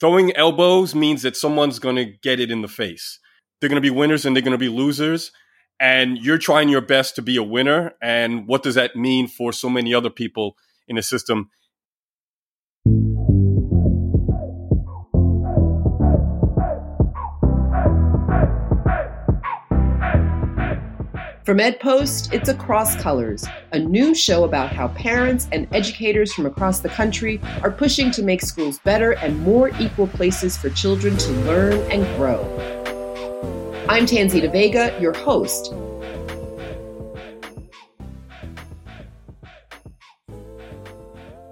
throwing elbows means that someone's going to get it in the face. They're going to be winners and they're going to be losers. And you're trying your best to be a winner. And what does that mean for so many other people in the system? From EdPost, it's Across Colors, a new show about how parents and educators from across the country are pushing to make schools better and more equal places for children to learn and grow. I'm Tanzina Vega, your host.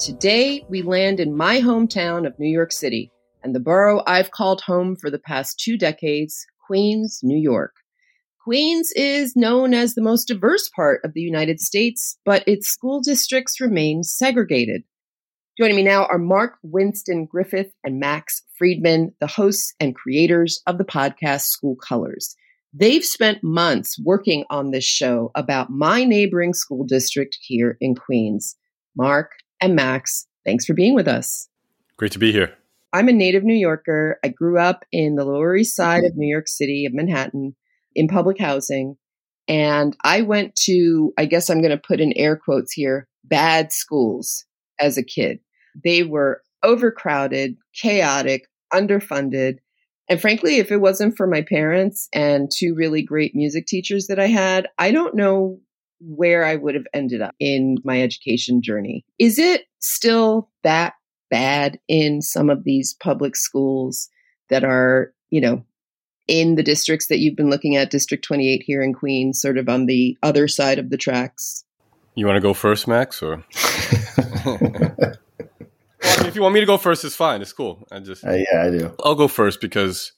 Today, we land in my hometown of New York City and the borough I've called home for the past two decades, Queens, New York. Queens is known as the most diverse part of the United States, but its school districts remain segregated. Joining me now are Mark Winston Griffith and Max Freedman, the hosts and creators of the podcast School Colors. They've spent months working on this show about my neighboring school district here in Queens. Mark and Max, thanks for being with us. Great to be here. I'm a native New Yorker. I grew up in the Lower East Side of New York City, of Manhattan in public housing. And I went to, I guess I'm going to put in air quotes here, bad schools as a kid. They were overcrowded, chaotic, underfunded. And frankly, if it wasn't for my parents and two really great music teachers that I had, I don't know where I would have ended up in my education journey. Is it still that bad in some of these public schools that are, you know, in the districts that you've been looking at, District 28 here in Queens, sort of on the other side of the tracks? You want to go first, Max, or? well, I mean, if you want me to go first, it's fine. It's cool. I just uh, yeah, I do. I'll go first because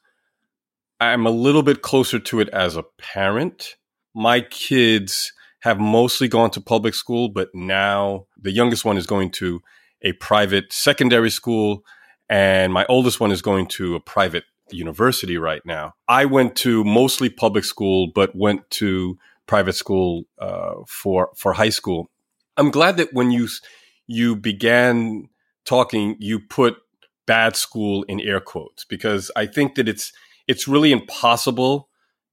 I'm a little bit closer to it as a parent. My kids have mostly gone to public school, but now the youngest one is going to a private secondary school, and my oldest one is going to a private university right now. I went to mostly public school, but went to private school uh, for for high school. I'm glad that when you you began talking, you put bad school in air quotes because I think that it's it's really impossible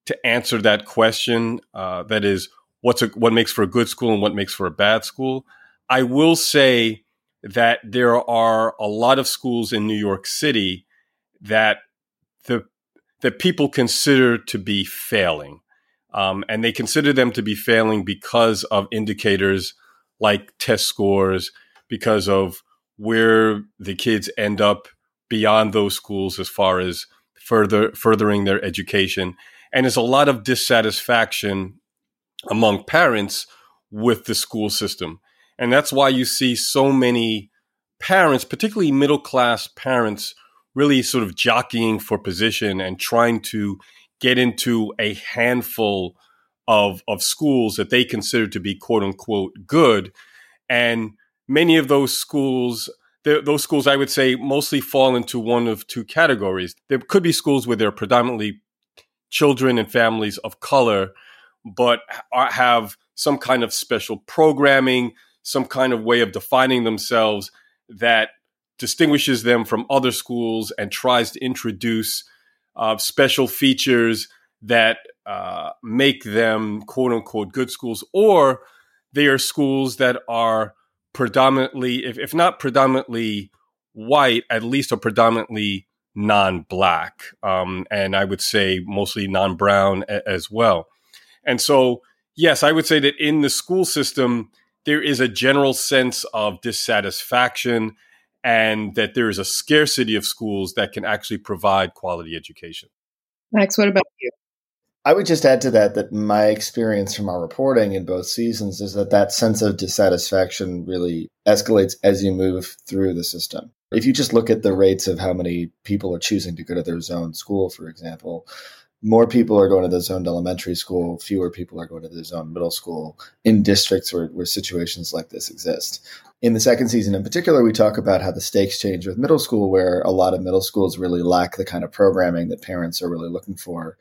to answer that question. Uh, that is, what's a, what makes for a good school and what makes for a bad school. I will say that there are a lot of schools in New York City that the that people consider to be failing, um, and they consider them to be failing because of indicators like test scores, because of where the kids end up beyond those schools as far as further furthering their education, and there's a lot of dissatisfaction among parents with the school system, and that's why you see so many parents, particularly middle class parents really sort of jockeying for position and trying to get into a handful of of schools that they consider to be quote unquote good. And many of those schools those schools i would say mostly fall into one of two categories. There could be schools where they're predominantly children and families of color but have some kind of special programming some kind of way of defining themselves that distinguishes them from other schools and tries to introduce uh, special features that uh, make them quote unquote good schools, or they are schools that are predominantly, if, if not predominantly white, at least are predominantly non black. Um, and I would say mostly non brown a- as well. And so, yes, I would say that in the school system, there is a general sense of dissatisfaction and that there is a scarcity of schools that can actually provide quality education. Max, what about you? I would just add to that that my experience from our reporting in both seasons is that that sense of dissatisfaction really escalates as you move through the system. If you just look at the rates of how many people are choosing to go to their zone school, for example, more people are going to the zoned elementary school, fewer people are going to the zoned middle school in districts where, where situations like this exist. In the second season in particular, we talk about how the stakes change with middle school, where a lot of middle schools really lack the kind of programming that parents are really looking for.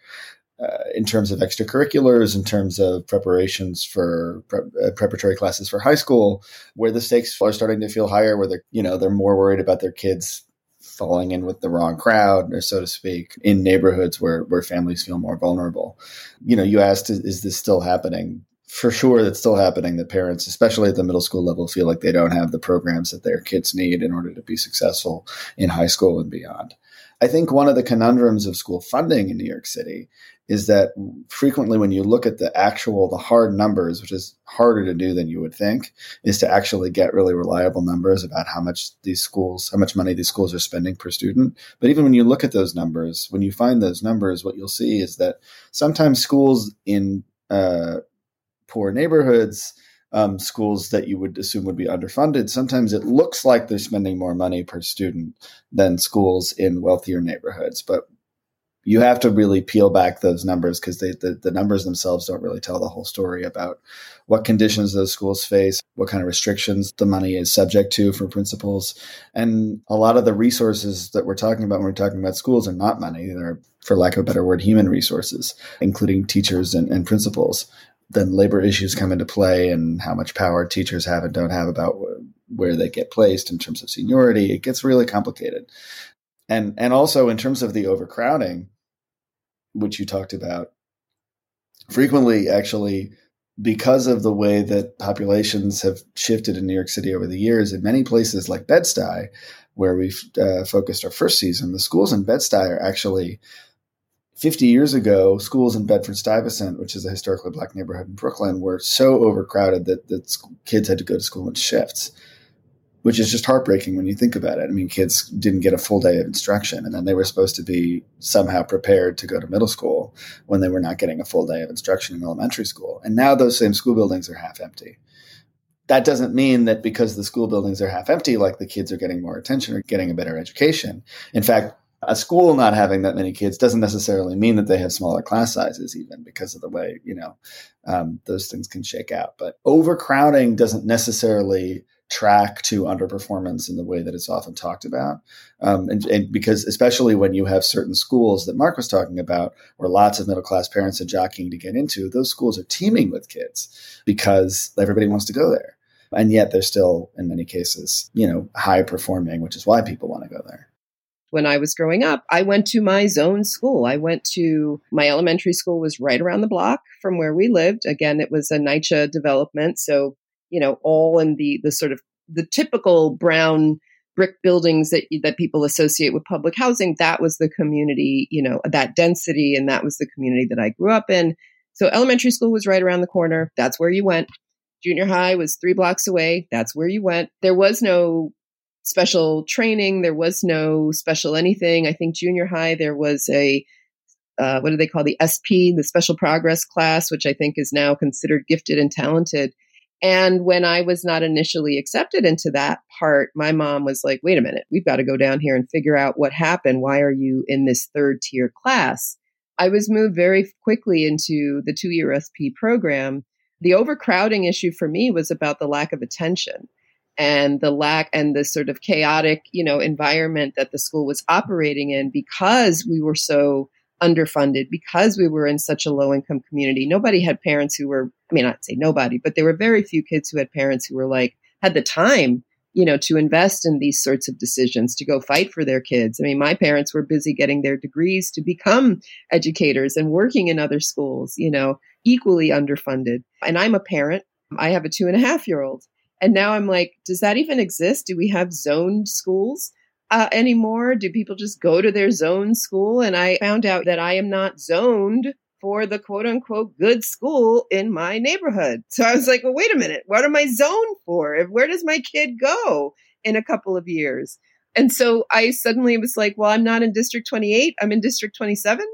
Uh, in terms of extracurriculars, in terms of preparations for pre- uh, preparatory classes for high school, where the stakes are starting to feel higher, where they're you know they're more worried about their kids falling in with the wrong crowd, or so to speak, in neighborhoods where, where families feel more vulnerable. You know, you asked, is, is this still happening? For sure, that's still happening. That parents, especially at the middle school level, feel like they don't have the programs that their kids need in order to be successful in high school and beyond. I think one of the conundrums of school funding in New York City is that frequently when you look at the actual the hard numbers which is harder to do than you would think is to actually get really reliable numbers about how much these schools how much money these schools are spending per student. But even when you look at those numbers when you find those numbers what you'll see is that sometimes schools in uh, poor neighborhoods um, schools that you would assume would be underfunded, sometimes it looks like they're spending more money per student than schools in wealthier neighborhoods. But you have to really peel back those numbers because the, the numbers themselves don't really tell the whole story about what conditions those schools face, what kind of restrictions the money is subject to for principals. And a lot of the resources that we're talking about when we're talking about schools are not money. They're, for lack of a better word, human resources, including teachers and, and principals then labor issues come into play and how much power teachers have and don't have about where they get placed in terms of seniority. It gets really complicated. And and also in terms of the overcrowding, which you talked about, frequently actually because of the way that populations have shifted in New York City over the years, in many places like Bed-Stuy, where we've uh, focused our first season, the schools in Bed-Stuy are actually 50 years ago, schools in Bedford Stuyvesant, which is a historically black neighborhood in Brooklyn, were so overcrowded that, that kids had to go to school in shifts, which is just heartbreaking when you think about it. I mean, kids didn't get a full day of instruction, and then they were supposed to be somehow prepared to go to middle school when they were not getting a full day of instruction in elementary school. And now those same school buildings are half empty. That doesn't mean that because the school buildings are half empty, like the kids are getting more attention or getting a better education. In fact, a school not having that many kids doesn't necessarily mean that they have smaller class sizes, even because of the way you know um, those things can shake out. But overcrowding doesn't necessarily track to underperformance in the way that it's often talked about, um, and, and, because especially when you have certain schools that Mark was talking about, where lots of middle class parents are jockeying to get into, those schools are teeming with kids because everybody wants to go there, and yet they're still in many cases, you know, high performing, which is why people want to go there when I was growing up, I went to my zone school. I went to my elementary school was right around the block from where we lived. Again, it was a NYCHA development, so you know, all in the the sort of the typical brown brick buildings that that people associate with public housing. That was the community, you know, that density, and that was the community that I grew up in. So elementary school was right around the corner. That's where you went. Junior high was three blocks away. That's where you went. There was no special training. There was no special anything. I think junior high, there was a, uh, what do they call the SP, the special progress class, which I think is now considered gifted and talented. And when I was not initially accepted into that part, my mom was like, wait a minute, we've got to go down here and figure out what happened. Why are you in this third tier class? I was moved very quickly into the two year SP program. The overcrowding issue for me was about the lack of attention and the lack and the sort of chaotic, you know, environment that the school was operating in because we were so underfunded, because we were in such a low income community. Nobody had parents who were, I mean, I'd say nobody, but there were very few kids who had parents who were like, had the time, you know, to invest in these sorts of decisions, to go fight for their kids. I mean, my parents were busy getting their degrees to become educators and working in other schools, you know, equally underfunded. And I'm a parent. I have a two and a half year old. And now I'm like, does that even exist? Do we have zoned schools uh, anymore? Do people just go to their zone school? And I found out that I am not zoned for the quote unquote good school in my neighborhood. So I was like, well, wait a minute. What am I zoned for? Where does my kid go in a couple of years? And so I suddenly was like, well, I'm not in District 28. I'm in District 27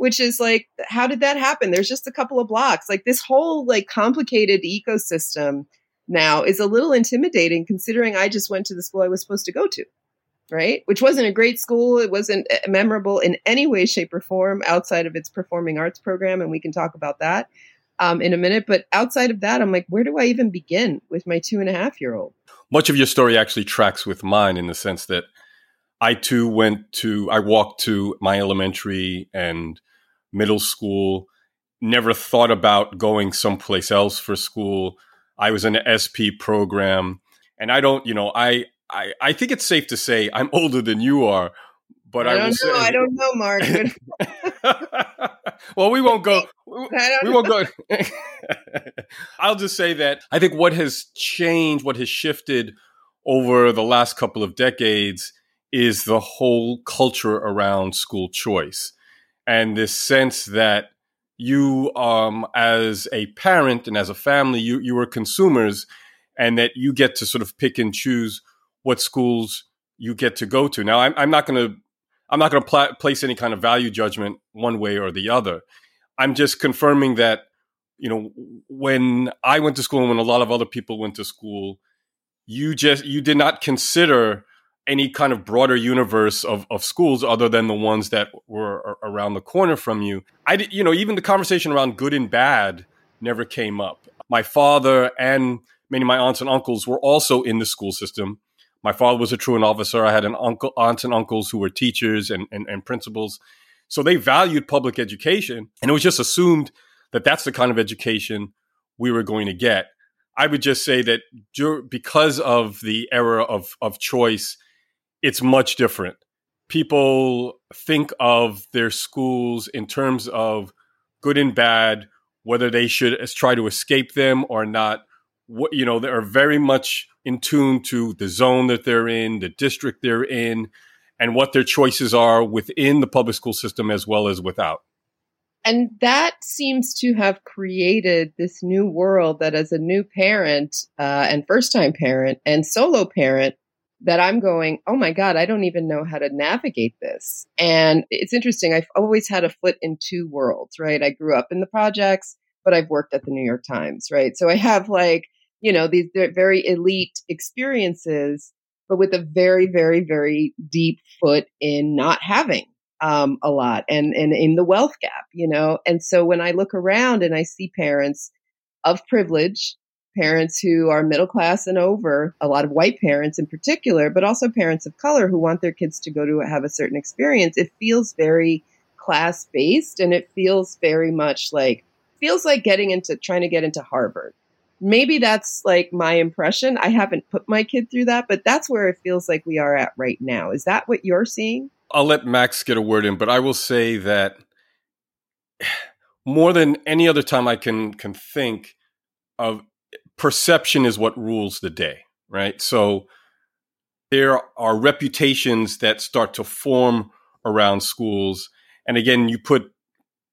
which is like how did that happen there's just a couple of blocks like this whole like complicated ecosystem now is a little intimidating considering I just went to the school I was supposed to go to, right? Which wasn't a great school. It wasn't eh, memorable in any way, shape, or form outside of its performing arts program. And we can talk about that um, in a minute. But outside of that, I'm like, where do I even begin with my two and a half year old? Much of your story actually tracks with mine in the sense that I too went to, I walked to my elementary and middle school, never thought about going someplace else for school I was in an SP program, and I don't, you know, I I, I think it's safe to say I'm older than you are, but I, I don't know. say, I don't know, Mark. well, we won't go. We won't go. I'll just say that I think what has changed, what has shifted over the last couple of decades is the whole culture around school choice and this sense that you, um, as a parent and as a family, you, you are consumers and that you get to sort of pick and choose what schools you get to go to. Now, I'm, I'm not going to I'm not going to pl- place any kind of value judgment one way or the other. I'm just confirming that you know when I went to school and when a lot of other people went to school, you just you did not consider any kind of broader universe of, of schools other than the ones that were around the corner from you. I you know even the conversation around good and bad never came up. My father and many of my aunts and uncles were also in the school system my father was a truant officer. I had an uncle, aunts and uncles who were teachers and, and, and principals. So they valued public education, and it was just assumed that that's the kind of education we were going to get. I would just say that because of the era of, of choice, it's much different. People think of their schools in terms of good and bad, whether they should try to escape them or not. What, you know, they are very much in tune to the zone that they're in, the district they're in, and what their choices are within the public school system as well as without. And that seems to have created this new world that, as a new parent uh, and first time parent and solo parent, that I'm going, oh my God, I don't even know how to navigate this. And it's interesting. I've always had a foot in two worlds, right? I grew up in the projects, but I've worked at the New York Times, right? So I have like you know, these very elite experiences, but with a very, very, very deep foot in not having um, a lot and, and in the wealth gap, you know. And so when I look around and I see parents of privilege, parents who are middle class and over, a lot of white parents in particular, but also parents of color who want their kids to go to have a certain experience, it feels very class based and it feels very much like feels like getting into trying to get into Harvard maybe that's like my impression. I haven't put my kid through that, but that's where it feels like we are at right now. Is that what you're seeing? I'll let Max get a word in, but I will say that more than any other time I can can think of perception is what rules the day, right? So there are reputations that start to form around schools. And again, you put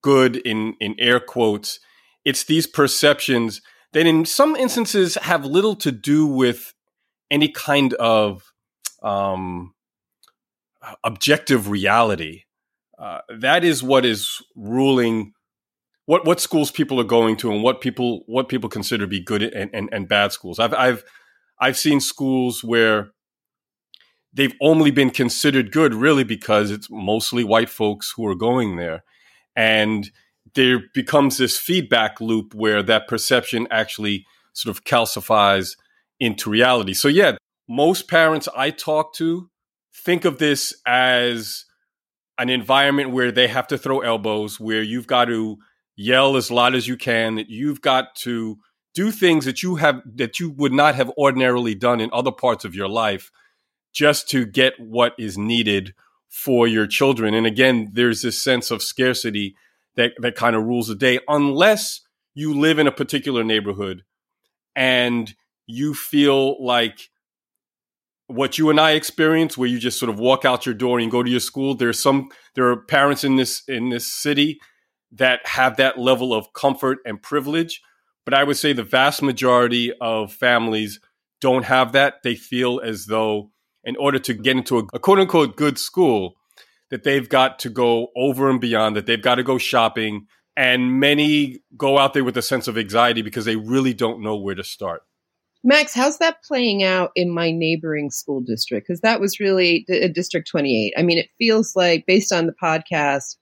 good in in air quotes. It's these perceptions that in some instances have little to do with any kind of um, objective reality. Uh, that is what is ruling what what schools people are going to and what people what people consider to be good and, and, and bad schools. I've I've I've seen schools where they've only been considered good really because it's mostly white folks who are going there. And there becomes this feedback loop where that perception actually sort of calcifies into reality. So, yeah, most parents I talk to think of this as an environment where they have to throw elbows, where you've got to yell as loud as you can, that you've got to do things that you have that you would not have ordinarily done in other parts of your life just to get what is needed for your children. And again, there's this sense of scarcity that that kind of rules the day unless you live in a particular neighborhood and you feel like what you and I experience where you just sort of walk out your door and go to your school there's some there are parents in this in this city that have that level of comfort and privilege but I would say the vast majority of families don't have that they feel as though in order to get into a, a quote unquote good school that they've got to go over and beyond, that they've got to go shopping. And many go out there with a sense of anxiety because they really don't know where to start. Max, how's that playing out in my neighboring school district? Because that was really uh, District 28. I mean, it feels like, based on the podcast,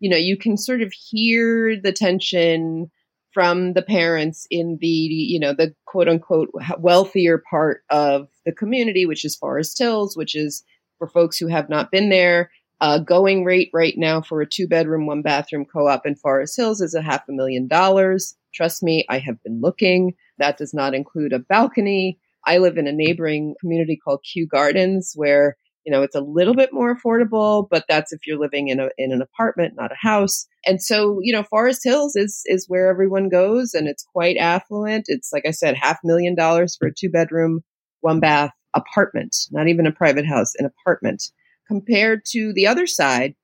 you know, you can sort of hear the tension from the parents in the, you know, the quote unquote wealthier part of the community, which is Forest Hills, which is for folks who have not been there. Uh, going rate right now for a two bedroom, one bathroom co op in Forest Hills is a half a million dollars. Trust me, I have been looking. That does not include a balcony. I live in a neighboring community called Kew Gardens where you know it's a little bit more affordable but that's if you're living in a in an apartment not a house. And so you know forest hills is is where everyone goes and it's quite affluent. It's like i said half million dollars for a two bedroom one bath apartment not even a private house an apartment compared to the other side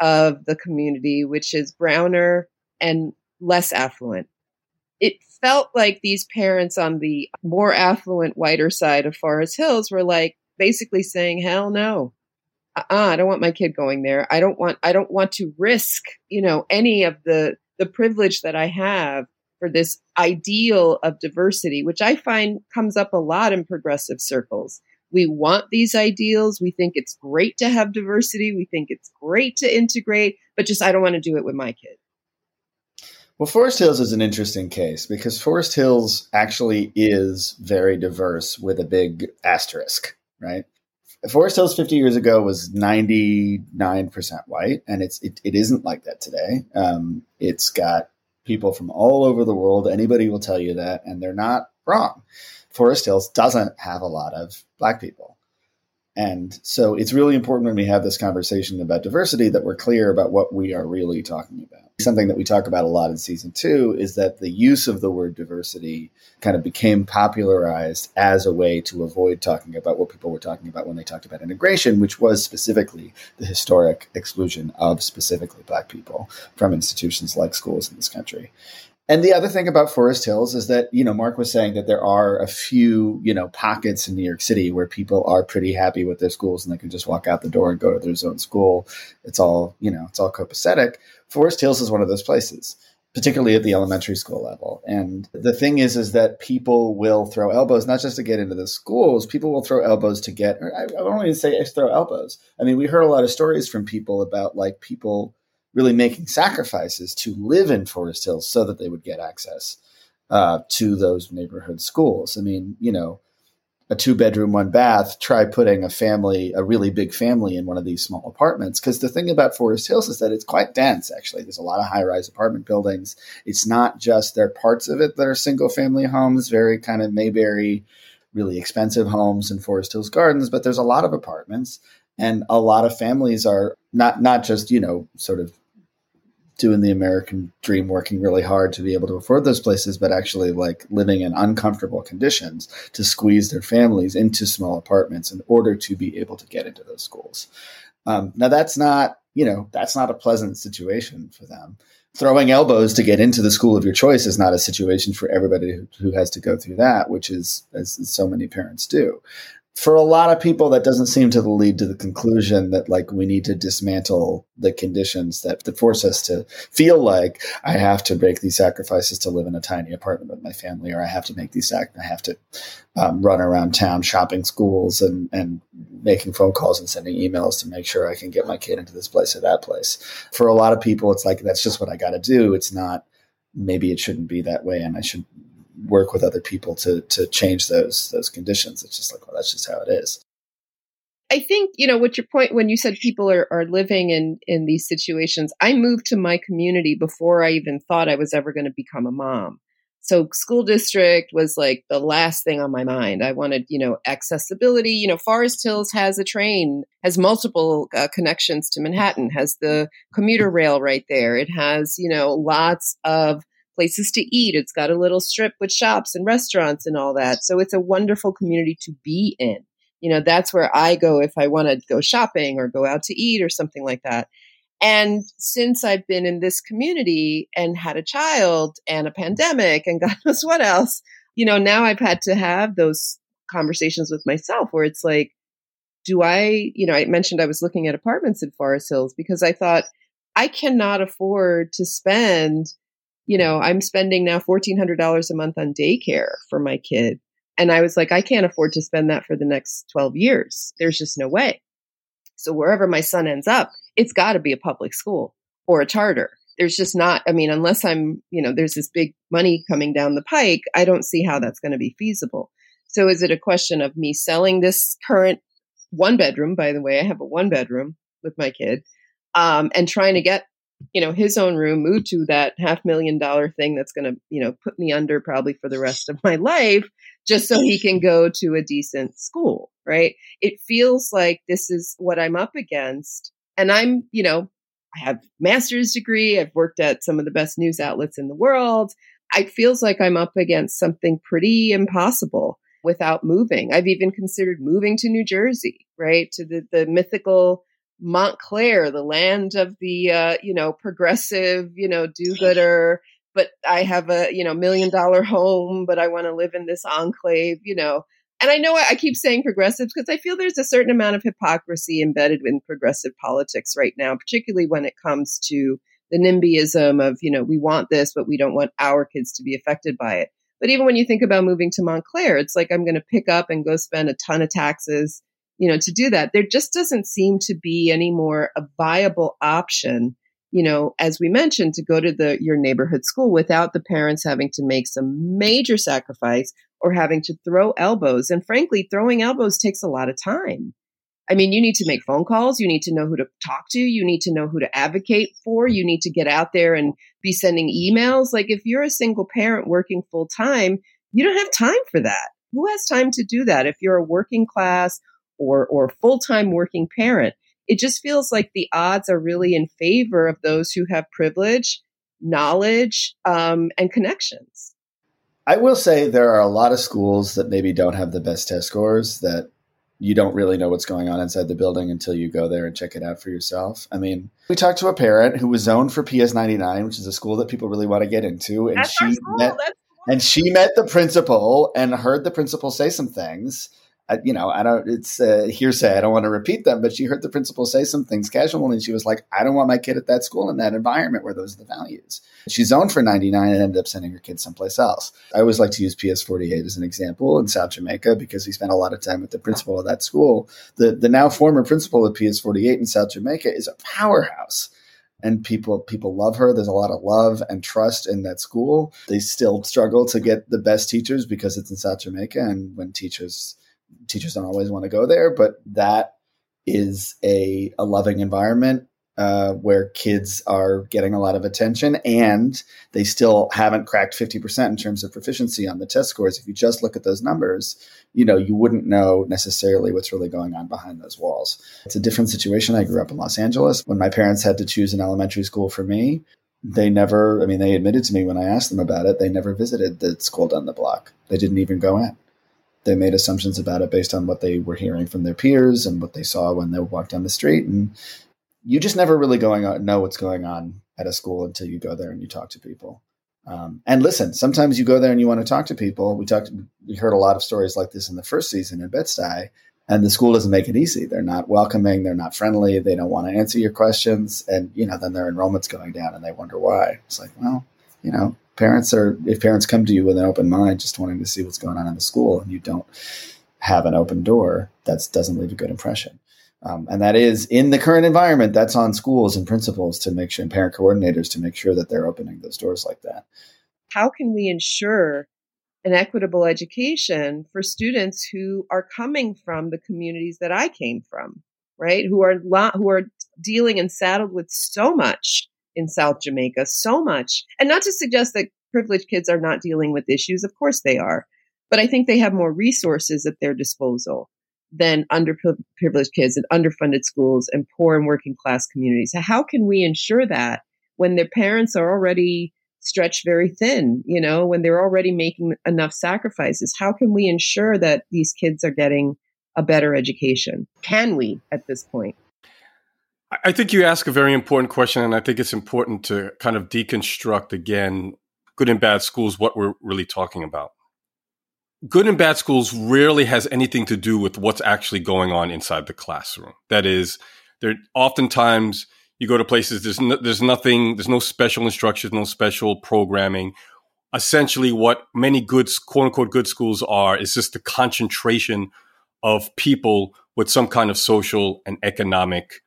of the community which is browner and less affluent. It felt like these parents on the more affluent whiter side of forest hills were like basically saying, hell no. Uh-uh, I don't want my kid going there. I don't want I don't want to risk, you know, any of the the privilege that I have for this ideal of diversity, which I find comes up a lot in progressive circles. We want these ideals. We think it's great to have diversity. We think it's great to integrate, but just I don't want to do it with my kid. Well, Forest Hills is an interesting case because Forest Hills actually is very diverse with a big asterisk right? Forest Hills 50 years ago was 99% white, and it's it, it isn't like that today. Um, it's got people from all over the world. Anybody will tell you that, and they're not wrong. Forest Hills doesn't have a lot of black people. And so it's really important when we have this conversation about diversity that we're clear about what we are really talking about. Something that we talk about a lot in season two is that the use of the word diversity kind of became popularized as a way to avoid talking about what people were talking about when they talked about integration, which was specifically the historic exclusion of specifically Black people from institutions like schools in this country. And the other thing about Forest Hills is that, you know, Mark was saying that there are a few, you know, pockets in New York City where people are pretty happy with their schools and they can just walk out the door and go to their own school. It's all, you know, it's all copacetic. Forest Hills is one of those places, particularly at the elementary school level. And the thing is, is that people will throw elbows, not just to get into the schools, people will throw elbows to get, I, I don't even say throw elbows. I mean, we heard a lot of stories from people about like people really making sacrifices to live in Forest Hills so that they would get access uh, to those neighborhood schools. I mean, you know, a two bedroom, one bath, try putting a family, a really big family in one of these small apartments. Because the thing about Forest Hills is that it's quite dense, actually. There's a lot of high rise apartment buildings. It's not just, there are parts of it that are single family homes, very kind of Mayberry, really expensive homes in Forest Hills Gardens, but there's a lot of apartments and a lot of families are not not just you know sort of doing the American dream, working really hard to be able to afford those places, but actually like living in uncomfortable conditions to squeeze their families into small apartments in order to be able to get into those schools. Um, now that's not, you know, that's not a pleasant situation for them. Throwing elbows to get into the school of your choice is not a situation for everybody who, who has to go through that, which is as so many parents do for a lot of people that doesn't seem to lead to the conclusion that like we need to dismantle the conditions that, that force us to feel like i have to make these sacrifices to live in a tiny apartment with my family or i have to make these sac- i have to um, run around town shopping schools and, and making phone calls and sending emails to make sure i can get my kid into this place or that place. For a lot of people it's like that's just what i got to do. It's not maybe it shouldn't be that way and i should work with other people to to change those those conditions. It's just like, well, that's just how it is. I think, you know, what your point when you said people are, are living in, in these situations, I moved to my community before I even thought I was ever going to become a mom. So school district was like the last thing on my mind. I wanted, you know, accessibility. You know, Forest Hills has a train, has multiple uh, connections to Manhattan, has the commuter rail right there. It has, you know, lots of places to eat. It's got a little strip with shops and restaurants and all that. So it's a wonderful community to be in. You know, that's where I go if I want to go shopping or go out to eat or something like that. And since I've been in this community and had a child and a pandemic and God knows what else, you know, now I've had to have those conversations with myself where it's like, do I, you know, I mentioned I was looking at apartments in Forest Hills because I thought I cannot afford to spend you know, I'm spending now $1,400 a month on daycare for my kid. And I was like, I can't afford to spend that for the next 12 years. There's just no way. So wherever my son ends up, it's got to be a public school or a charter. There's just not, I mean, unless I'm, you know, there's this big money coming down the pike, I don't see how that's going to be feasible. So is it a question of me selling this current one bedroom? By the way, I have a one bedroom with my kid um, and trying to get you know, his own room, move to that half million dollar thing that's going to, you know, put me under probably for the rest of my life just so he can go to a decent school, right? It feels like this is what I'm up against. And I'm, you know, I have master's degree. I've worked at some of the best news outlets in the world. It feels like I'm up against something pretty impossible without moving. I've even considered moving to New Jersey, right? To the, the mythical Montclair, the land of the uh, you know progressive, you know do-gooder. But I have a you know million dollar home, but I want to live in this enclave, you know. And I know I, keep saying progressives because I feel there's a certain amount of hypocrisy embedded in progressive politics right now, particularly when it comes to the NIMBYism of you know we want this, but we don't want our kids to be affected by it. But even when you think about moving to Montclair, it's like I'm going to pick up and go spend a ton of taxes you know, to do that. There just doesn't seem to be any more a viable option, you know, as we mentioned, to go to the your neighborhood school without the parents having to make some major sacrifice or having to throw elbows. And frankly, throwing elbows takes a lot of time. I mean, you need to make phone calls. You need to know who to talk to. You need to know who to advocate for. You need to get out there and be sending emails. Like if you're a single parent working full time, you don't have time for that. Who has time to do that? If you're a working class or or full-time working parent it just feels like the odds are really in favor of those who have privilege knowledge um, and connections i will say there are a lot of schools that maybe don't have the best test scores that you don't really know what's going on inside the building until you go there and check it out for yourself. I mean, we talked to a parent who was zoned for PS 99, which is a school that people really want to get into. And That's she met, and she met the principal and heard the principal say some things I, you know, I don't, it's uh, hearsay. I don't want to repeat them, but she heard the principal say some things casually and she was like, I don't want my kid at that school in that environment where those are the values. She zoned for 99 and ended up sending her kid someplace else. I always like to use PS 48 as an example in South Jamaica because we spent a lot of time with the principal of that school. The, the now former principal of PS 48 in South Jamaica is a powerhouse and people people love her. There's a lot of love and trust in that school. They still struggle to get the best teachers because it's in South Jamaica, and when teachers teachers don't always want to go there, but that is a, a loving environment uh, where kids are getting a lot of attention and they still haven't cracked 50% in terms of proficiency on the test scores. If you just look at those numbers, you know, you wouldn't know necessarily what's really going on behind those walls. It's a different situation. I grew up in Los Angeles. When my parents had to choose an elementary school for me, they never, I mean, they admitted to me when I asked them about it, they never visited the school down the block. They didn't even go in they made assumptions about it based on what they were hearing from their peers and what they saw when they walked down the street. And you just never really going on, know what's going on at a school until you go there and you talk to people. Um, and listen, sometimes you go there and you want to talk to people. We talked, we heard a lot of stories like this in the first season in Bed-Stuy, and the school doesn't make it easy. They're not welcoming. They're not friendly. They don't want to answer your questions. And, you know, then their enrollment's going down and they wonder why. It's like, well, you know, parents are if parents come to you with an open mind, just wanting to see what's going on in the school, and you don't have an open door, that doesn't leave a good impression. Um, and that is in the current environment. That's on schools and principals to make sure, and parent coordinators to make sure that they're opening those doors like that. How can we ensure an equitable education for students who are coming from the communities that I came from, right? Who are who are dealing and saddled with so much in South Jamaica so much. And not to suggest that privileged kids are not dealing with issues, of course they are. But I think they have more resources at their disposal than underprivileged kids in underfunded schools and poor and working class communities. How can we ensure that when their parents are already stretched very thin, you know, when they're already making enough sacrifices? How can we ensure that these kids are getting a better education? Can we at this point? I think you ask a very important question, and I think it's important to kind of deconstruct again good and bad schools, what we're really talking about. Good and bad schools rarely has anything to do with what's actually going on inside the classroom. That is, there oftentimes you go to places there's no, there's nothing, there's no special instructions, no special programming. Essentially, what many good quote unquote good schools are is just the concentration of people with some kind of social and economic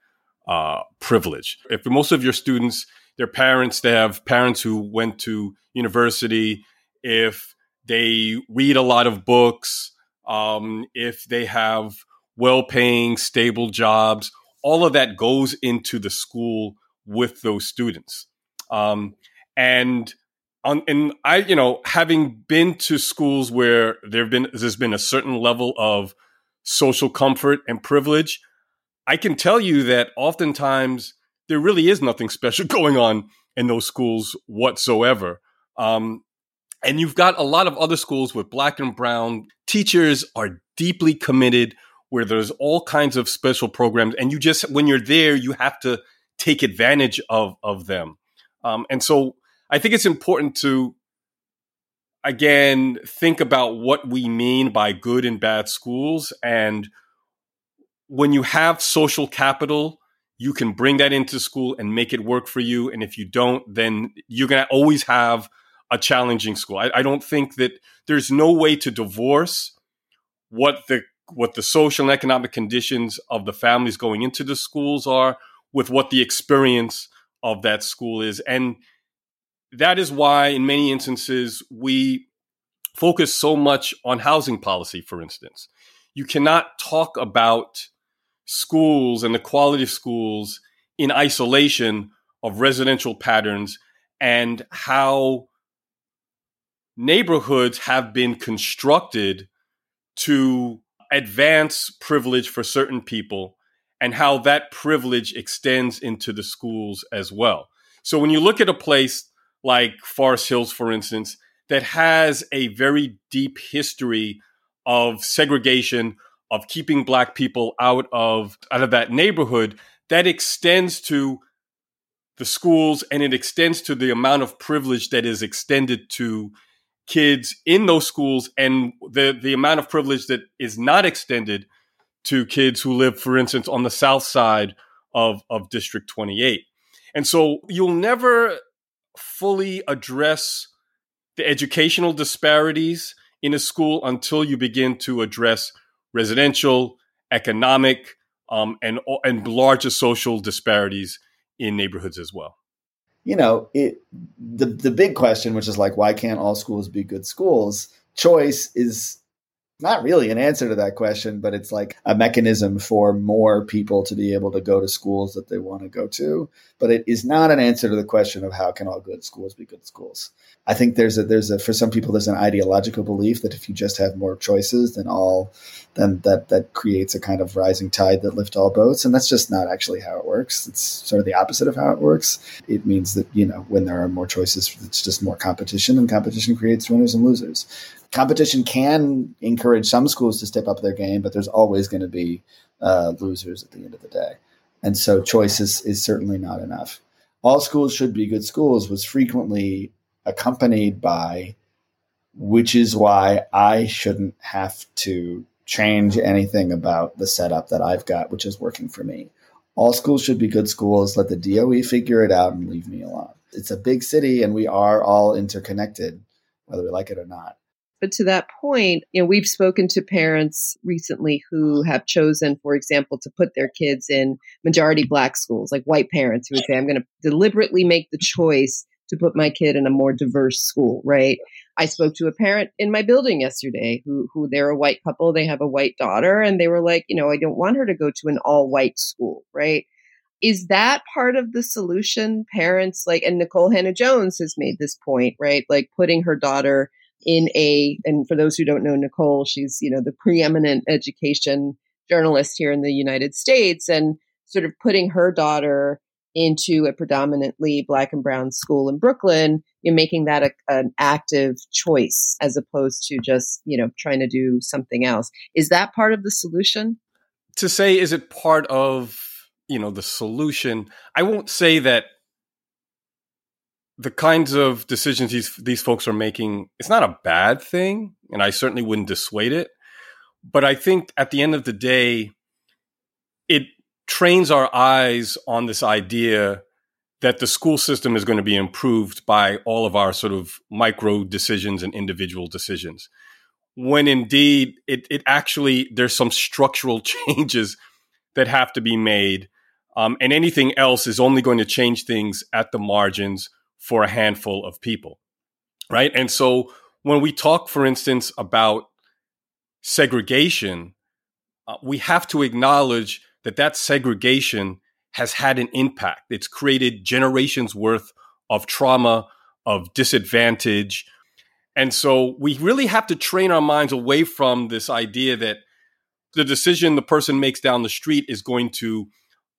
uh, privilege. If most of your students, their parents, they have parents who went to university, if they read a lot of books, um, if they have well paying, stable jobs, all of that goes into the school with those students. Um, and on, and I, you know, having been to schools where there've been there's been a certain level of social comfort and privilege, I can tell you that oftentimes there really is nothing special going on in those schools whatsoever. Um, and you've got a lot of other schools with black and brown teachers are deeply committed where there's all kinds of special programs and you just when you're there you have to take advantage of of them um, and so i think it's important to again think about what we mean by good and bad schools and when you have social capital you can bring that into school and make it work for you and if you don't then you're going to always have a challenging school I, I don't think that there's no way to divorce what the what the social and economic conditions of the families going into the schools are with what the experience of that school is. And that is why, in many instances, we focus so much on housing policy, for instance. You cannot talk about schools and the quality of schools in isolation of residential patterns and how neighborhoods have been constructed to advance privilege for certain people and how that privilege extends into the schools as well. So when you look at a place like Forest Hills, for instance, that has a very deep history of segregation, of keeping black people out of out of that neighborhood, that extends to the schools and it extends to the amount of privilege that is extended to kids in those schools and the the amount of privilege that is not extended to kids who live for instance on the south side of of district 28 and so you'll never fully address the educational disparities in a school until you begin to address residential economic um, and and larger social disparities in neighborhoods as well you know, it the the big question, which is like, why can't all schools be good schools? Choice is not really an answer to that question, but it's like a mechanism for more people to be able to go to schools that they want to go to. But it is not an answer to the question of how can all good schools be good schools. I think there's a there's a for some people there's an ideological belief that if you just have more choices, then all then that that creates a kind of rising tide that lift all boats, and that's just not actually how it works. It's sort of the opposite of how it works. It means that you know when there are more choices, it's just more competition, and competition creates winners and losers. Competition can encourage some schools to step up their game, but there's always going to be uh, losers at the end of the day, and so choice is, is certainly not enough. All schools should be good schools was frequently accompanied by, which is why I shouldn't have to change anything about the setup that I've got, which is working for me. All schools should be good schools. Let the DOE figure it out and leave me alone. It's a big city and we are all interconnected, whether we like it or not. But to that point, you know, we've spoken to parents recently who have chosen, for example, to put their kids in majority black schools, like white parents who would say, I'm going to deliberately make the choice to put my kid in a more diverse school, right? I spoke to a parent in my building yesterday who who they're a white couple, they have a white daughter and they were like, you know, I don't want her to go to an all white school, right? Is that part of the solution? Parents like and Nicole Hannah-Jones has made this point, right? Like putting her daughter in a and for those who don't know Nicole, she's, you know, the preeminent education journalist here in the United States and sort of putting her daughter into a predominantly black and brown school in Brooklyn, you're making that a, an active choice as opposed to just, you know, trying to do something else. Is that part of the solution? To say, is it part of, you know, the solution? I won't say that the kinds of decisions these these folks are making it's not a bad thing and i certainly wouldn't dissuade it but i think at the end of the day it trains our eyes on this idea that the school system is going to be improved by all of our sort of micro decisions and individual decisions. When indeed it, it actually, there's some structural changes that have to be made. Um, and anything else is only going to change things at the margins for a handful of people. Right. And so when we talk, for instance, about segregation, uh, we have to acknowledge that that segregation has had an impact. It's created generations worth of trauma, of disadvantage. And so we really have to train our minds away from this idea that the decision the person makes down the street is going to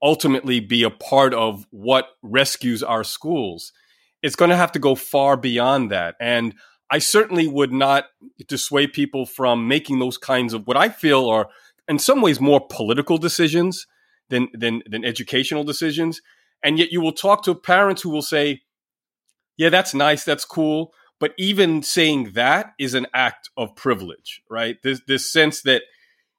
ultimately be a part of what rescues our schools. It's going to have to go far beyond that. And I certainly would not dissuade people from making those kinds of what I feel are, in some ways, more political decisions than than than educational decisions. And yet, you will talk to parents who will say, "Yeah, that's nice, that's cool," but even saying that is an act of privilege, right? This this sense that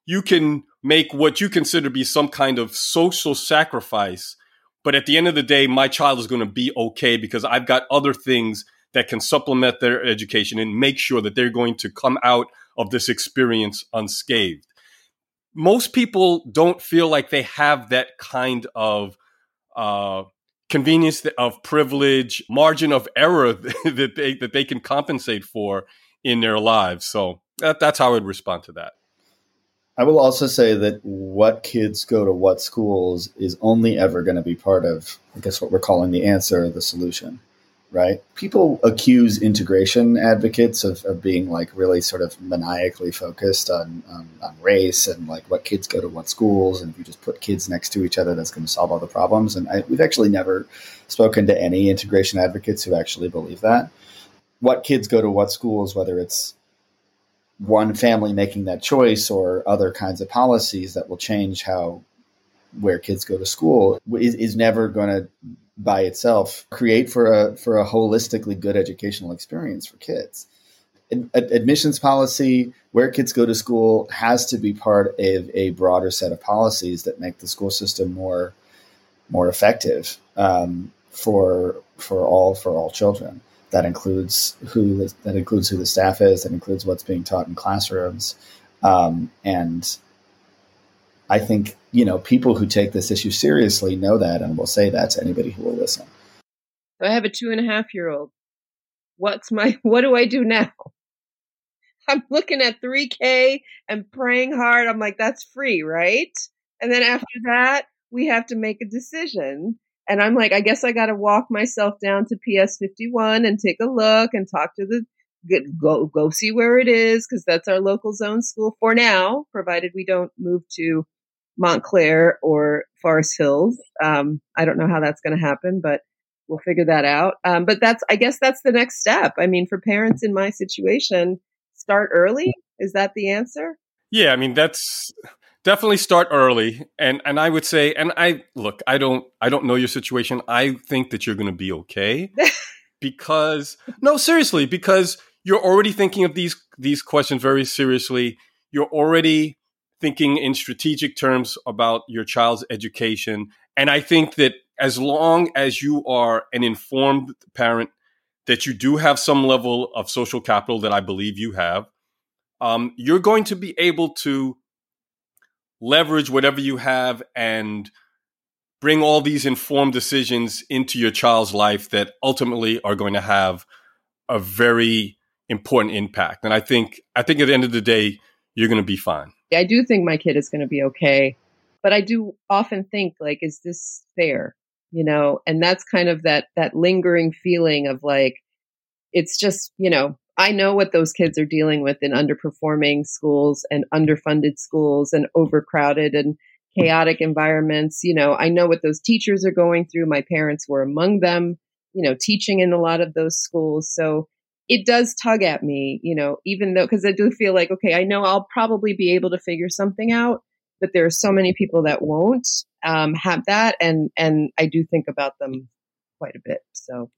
you can make what you consider to be some kind of social sacrifice, but at the end of the day, my child is going to be okay because I've got other things that can supplement their education and make sure that they're going to come out of this experience unscathed. Most people don't feel like they have that kind of uh, convenience of privilege, margin of error that they that they can compensate for in their lives. So that, that's how I would respond to that. I will also say that what kids go to what schools is only ever going to be part of, I guess, what we're calling the answer, the solution right? People accuse integration advocates of, of being like really sort of maniacally focused on, on, on, race and like what kids go to what schools. And if you just put kids next to each other, that's going to solve all the problems. And I, we've actually never spoken to any integration advocates who actually believe that. What kids go to what schools, whether it's one family making that choice or other kinds of policies that will change how where kids go to school is, is never going to by itself create for a for a holistically good educational experience for kids. Ad- admissions policy, where kids go to school, has to be part of a broader set of policies that make the school system more more effective um, for for all for all children. That includes who that includes who the staff is. That includes what's being taught in classrooms, um, and I think, you know, people who take this issue seriously know that and will say that to anybody who will listen. I have a two and a half year old. What's my, what do I do now? I'm looking at 3K and praying hard. I'm like, that's free, right? And then after that, we have to make a decision. And I'm like, I guess I got to walk myself down to PS 51 and take a look and talk to the, go, go see where it is because that's our local zone school for now, provided we don't move to Montclair or Forest Hills. Um, I don't know how that's going to happen, but we'll figure that out. Um, but that's, I guess that's the next step. I mean, for parents in my situation, start early. Is that the answer? Yeah. I mean, that's definitely start early. And, and I would say, and I look, I don't, I don't know your situation. I think that you're going to be okay because no, seriously, because you're already thinking of these, these questions very seriously. You're already thinking in strategic terms about your child's education. And I think that as long as you are an informed parent, that you do have some level of social capital that I believe you have, um, you're going to be able to leverage whatever you have and bring all these informed decisions into your child's life that ultimately are going to have a very important impact. And I think I think at the end of the day, you're going to be fine. I do think my kid is going to be okay. But I do often think like, is this fair? You know, and that's kind of that, that lingering feeling of like, it's just, you know, I know what those kids are dealing with in underperforming schools and underfunded schools and overcrowded and chaotic environments. You know, I know what those teachers are going through. My parents were among them, you know, teaching in a lot of those schools. So it does tug at me, you know, even though, because I do feel like, okay, I know I'll probably be able to figure something out, but there are so many people that won't um, have that, and and I do think about them quite a bit. So,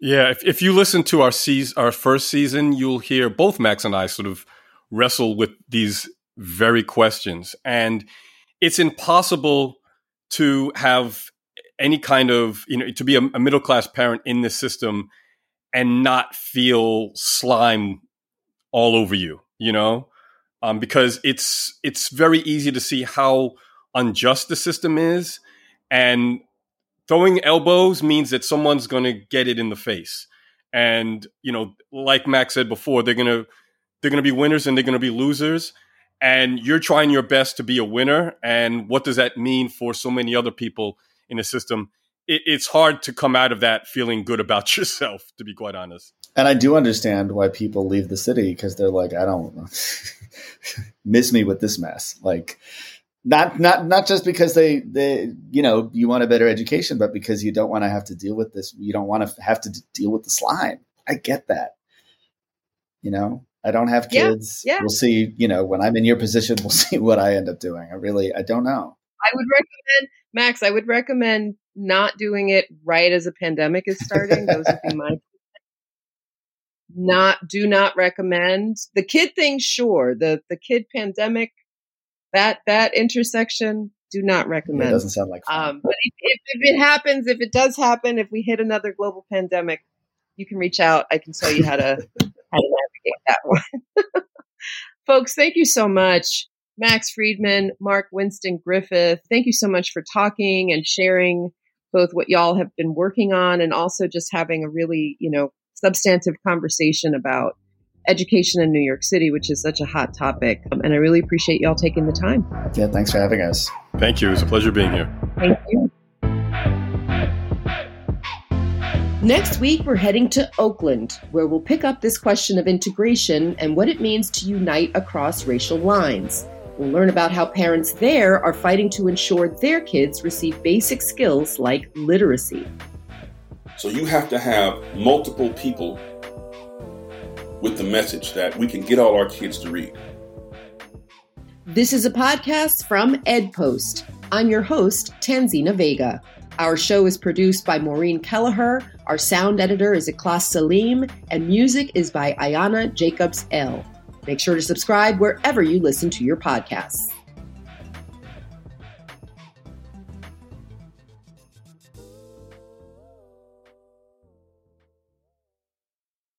yeah, if if you listen to our season, our first season, you'll hear both Max and I sort of wrestle with these very questions, and it's impossible to have any kind of you know to be a, a middle class parent in this system and not feel slime all over you, you know? Um, because it's it's very easy to see how unjust the system is, and throwing elbows means that someone's going to get it in the face. And you know, like Max said before, they're gonna they're gonna be winners and they're gonna be losers. And you're trying your best to be a winner. And what does that mean for so many other people in a system, it, it's hard to come out of that feeling good about yourself, to be quite honest. And I do understand why people leave the city because they're like, I don't miss me with this mess. Like, not not not just because they they you know you want a better education, but because you don't want to have to deal with this. You don't want to have to deal with the slime. I get that. You know, I don't have kids. Yeah, yeah. We'll see. You know, when I'm in your position, we'll see what I end up doing. I really, I don't know. I would recommend Max. I would recommend not doing it right as a pandemic is starting. Those would be my not do not recommend the kid thing. Sure, the the kid pandemic that that intersection do not recommend. It doesn't sound like fun. Um, but if, if, if, it happens, if it does happen, if we hit another global pandemic, you can reach out. I can tell you how to how to navigate that one. Folks, thank you so much. Max Freedman, Mark Winston Griffith, thank you so much for talking and sharing both what y'all have been working on and also just having a really, you know, substantive conversation about education in New York City, which is such a hot topic. Um, and I really appreciate y'all taking the time. Yeah, thanks for having us. Thank you. It was a pleasure being here. Thank you. Next week, we're heading to Oakland, where we'll pick up this question of integration and what it means to unite across racial lines. We'll learn about how parents there are fighting to ensure their kids receive basic skills like literacy. So you have to have multiple people with the message that we can get all our kids to read. This is a podcast from EdPost. I'm your host, Tanzina Vega. Our show is produced by Maureen Kelleher. Our sound editor is Ikhlas Saleem, and music is by Ayanna Jacobs-El. Make sure to subscribe wherever you listen to your podcasts.